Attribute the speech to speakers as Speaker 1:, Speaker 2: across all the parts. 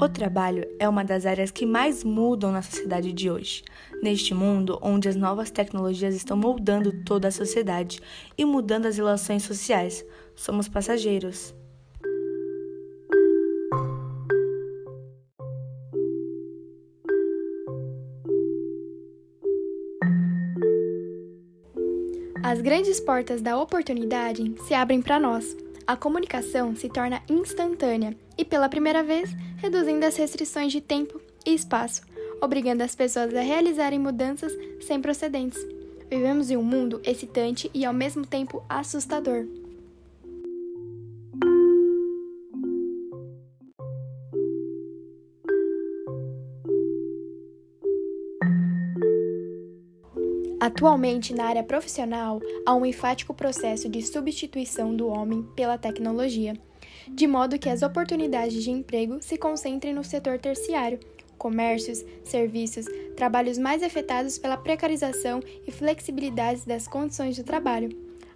Speaker 1: O trabalho é uma das áreas que mais mudam na sociedade de hoje. Neste mundo onde as novas tecnologias estão moldando toda a sociedade e mudando as relações sociais, somos passageiros.
Speaker 2: As grandes portas da oportunidade se abrem para nós. A comunicação se torna instantânea e, pela primeira vez, reduzindo as restrições de tempo e espaço, obrigando as pessoas a realizarem mudanças sem procedentes. Vivemos em um mundo excitante e, ao mesmo tempo, assustador. Atualmente, na área profissional, há um enfático processo de substituição do homem pela tecnologia, de modo que as oportunidades de emprego se concentrem no setor terciário, comércios, serviços, trabalhos mais afetados pela precarização e flexibilidade das condições de trabalho.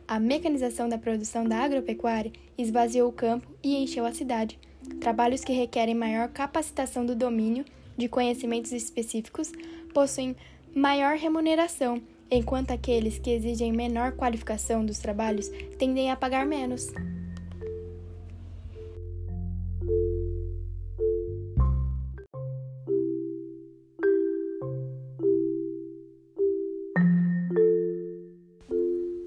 Speaker 2: A mecanização da produção da agropecuária esvaziou o campo e encheu a cidade. Trabalhos que requerem maior capacitação do domínio de conhecimentos específicos possuem maior remuneração enquanto aqueles que exigem menor qualificação dos trabalhos tendem a pagar menos.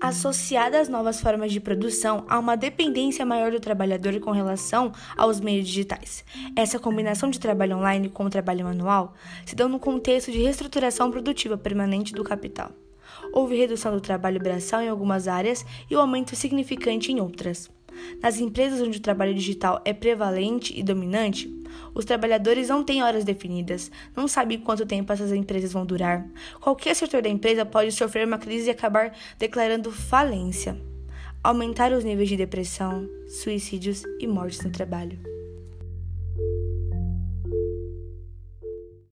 Speaker 1: Associada às novas formas de produção, há uma dependência maior do trabalhador com relação aos meios digitais. Essa combinação de trabalho online com o trabalho manual se dá no contexto de reestruturação produtiva permanente do capital houve redução do trabalho braçal em algumas áreas e um aumento significante em outras. Nas empresas onde o trabalho digital é prevalente e dominante, os trabalhadores não têm horas definidas, não sabem quanto tempo essas empresas vão durar. Qualquer setor da empresa pode sofrer uma crise e acabar declarando falência. Aumentar os níveis de depressão, suicídios e mortes no trabalho.